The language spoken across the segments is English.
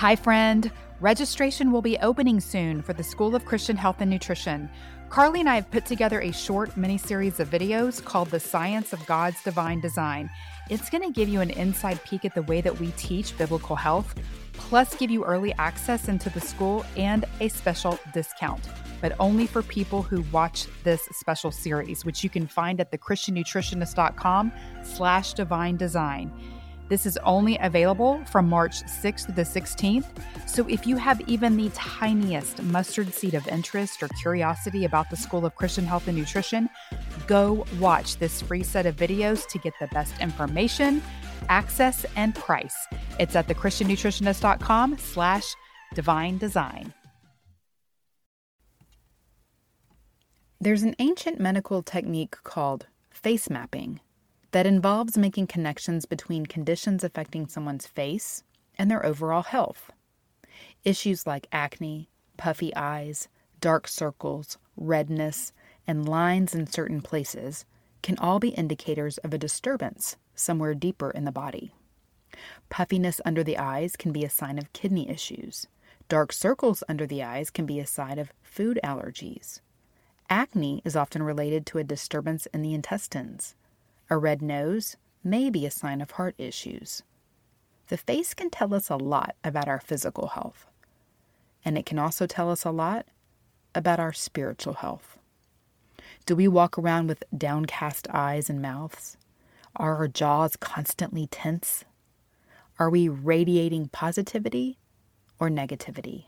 Hi, friend. Registration will be opening soon for the School of Christian Health and Nutrition. Carly and I have put together a short mini series of videos called The Science of God's Divine Design. It's going to give you an inside peek at the way that we teach biblical health, plus give you early access into the school and a special discount, but only for people who watch this special series, which you can find at thechristiannutritionist.com slash divine design. This is only available from March 6th to the 16th. So if you have even the tiniest mustard seed of interest or curiosity about the School of Christian Health and Nutrition, go watch this free set of videos to get the best information, access, and price. It's at thechristiannutritionist.com slash divine design. There's an ancient medical technique called face mapping that involves making connections between conditions affecting someone's face and their overall health. Issues like acne, puffy eyes, dark circles, redness, and lines in certain places can all be indicators of a disturbance somewhere deeper in the body. Puffiness under the eyes can be a sign of kidney issues. Dark circles under the eyes can be a sign of food allergies. Acne is often related to a disturbance in the intestines. A red nose may be a sign of heart issues. The face can tell us a lot about our physical health, and it can also tell us a lot about our spiritual health. Do we walk around with downcast eyes and mouths? Are our jaws constantly tense? Are we radiating positivity or negativity?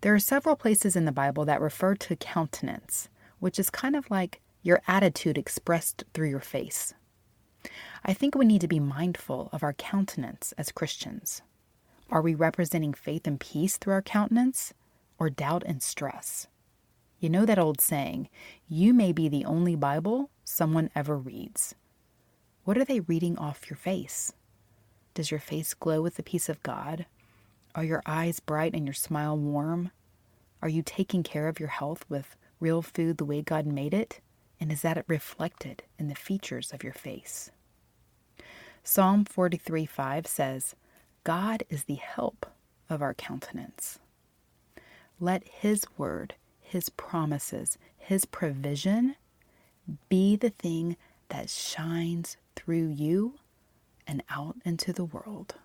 There are several places in the Bible that refer to countenance, which is kind of like your attitude expressed through your face. I think we need to be mindful of our countenance as Christians. Are we representing faith and peace through our countenance or doubt and stress? You know that old saying, you may be the only Bible someone ever reads. What are they reading off your face? Does your face glow with the peace of God? Are your eyes bright and your smile warm? Are you taking care of your health with real food the way God made it? And is that it reflected in the features of your face? Psalm 43 5 says, God is the help of our countenance. Let His word, His promises, His provision be the thing that shines through you and out into the world.